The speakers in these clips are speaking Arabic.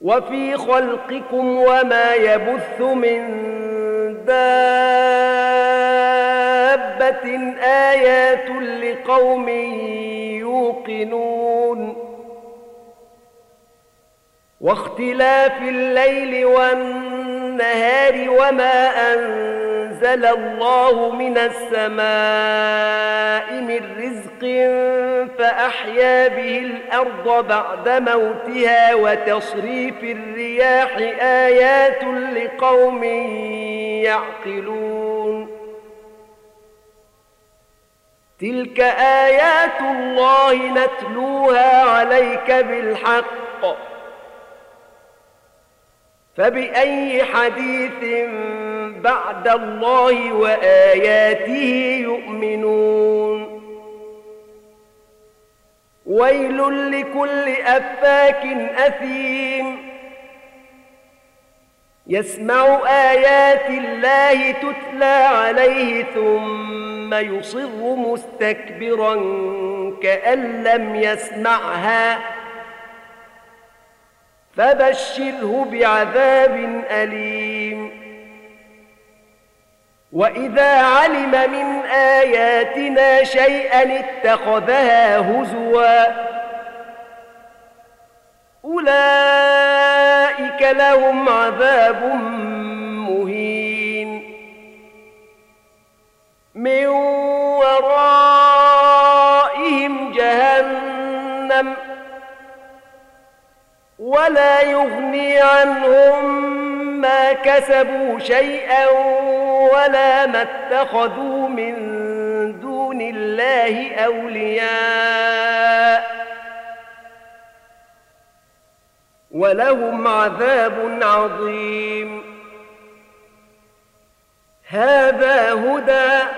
وفي خلقكم وما يبث من دابة آيات لقوم يوقنون. واختلاف الليل والنهار وما أنزل الله من السماء من رزق فأحيا به الأرض بعد موتها وتصريف الرياح آيات لقوم يعقلون. تلك آيات الله نتلوها عليك بالحق. فبأي حديث بعد الله وآياته يؤمنون؟ ويل لكل أفاك أثيم. يسمع آيات الله تتلى عليه ثم يصر مستكبرا كأن لم يسمعها. فبشره بعذاب أليم. وإذا علم من آياتنا شيئا اتخذها هزوا أولئك لهم عذاب مهين. من ورائهم ولا يغني عنهم ما كسبوا شيئا ولا ما اتخذوا من دون الله أولياء ولهم عذاب عظيم. هذا هدى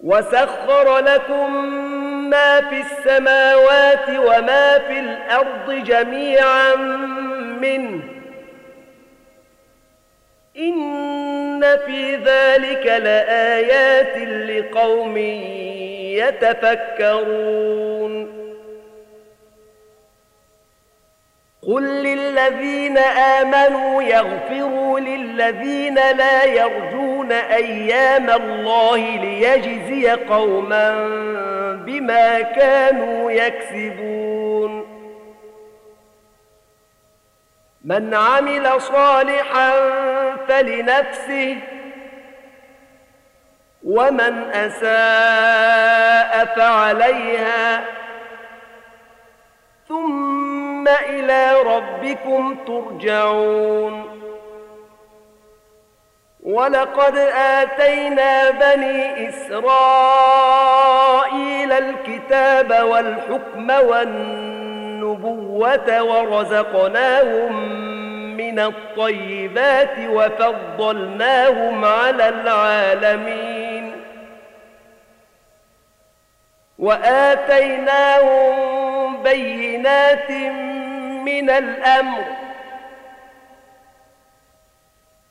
وسخر لكم ما في السماوات وما في الأرض جميعا منه إن في ذلك لآيات لقوم يتفكرون قل للذين آمنوا يغفروا للذين لا يرجون أيام الله ليجزي قوما بما كانوا يكسبون. من عمل صالحا فلنفسه ومن أساء فعليها. ثم إلى ربكم ترجعون. ولقد آتينا بني إسرائيل الكتاب والحكم والنبوة ورزقناهم من الطيبات وفضلناهم على العالمين. وآتيناهم بينات من الأمر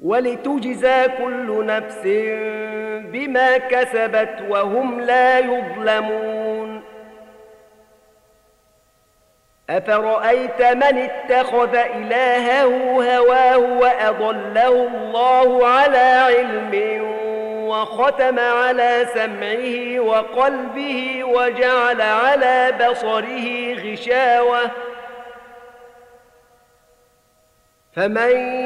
ولتجزى كل نفس بما كسبت وهم لا يظلمون. أفرأيت من اتخذ إلهه هواه وأضله الله على علم وختم على سمعه وقلبه وجعل على بصره غشاوة. فمن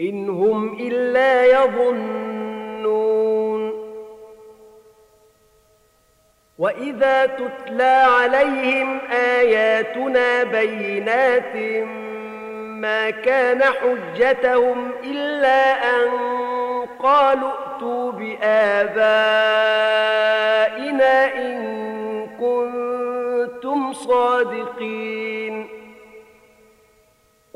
إن هم إلا يظنون. وإذا تتلى عليهم آياتنا بينات ما كان حجتهم إلا أن قالوا ائتوا بآبائنا إن كنتم صادقين.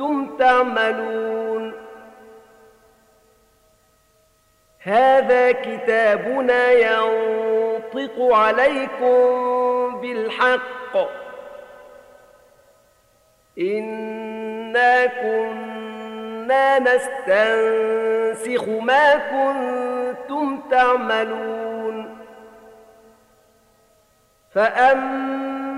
كنتم تعملون. هذا كتابنا ينطق عليكم بالحق. إنا كنا نستنسخ ما كنتم تعملون. فأما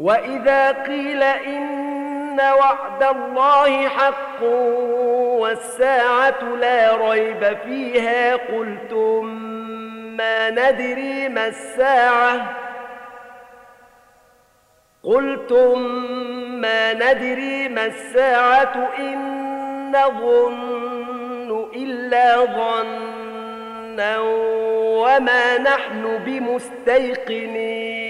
وإذا قيل إن وعد الله حق والساعة لا ريب فيها قلتم ما ندري ما الساعة قلتم ما ندري ما الساعة إن نظن إلا ظنا وما نحن بمستيقنين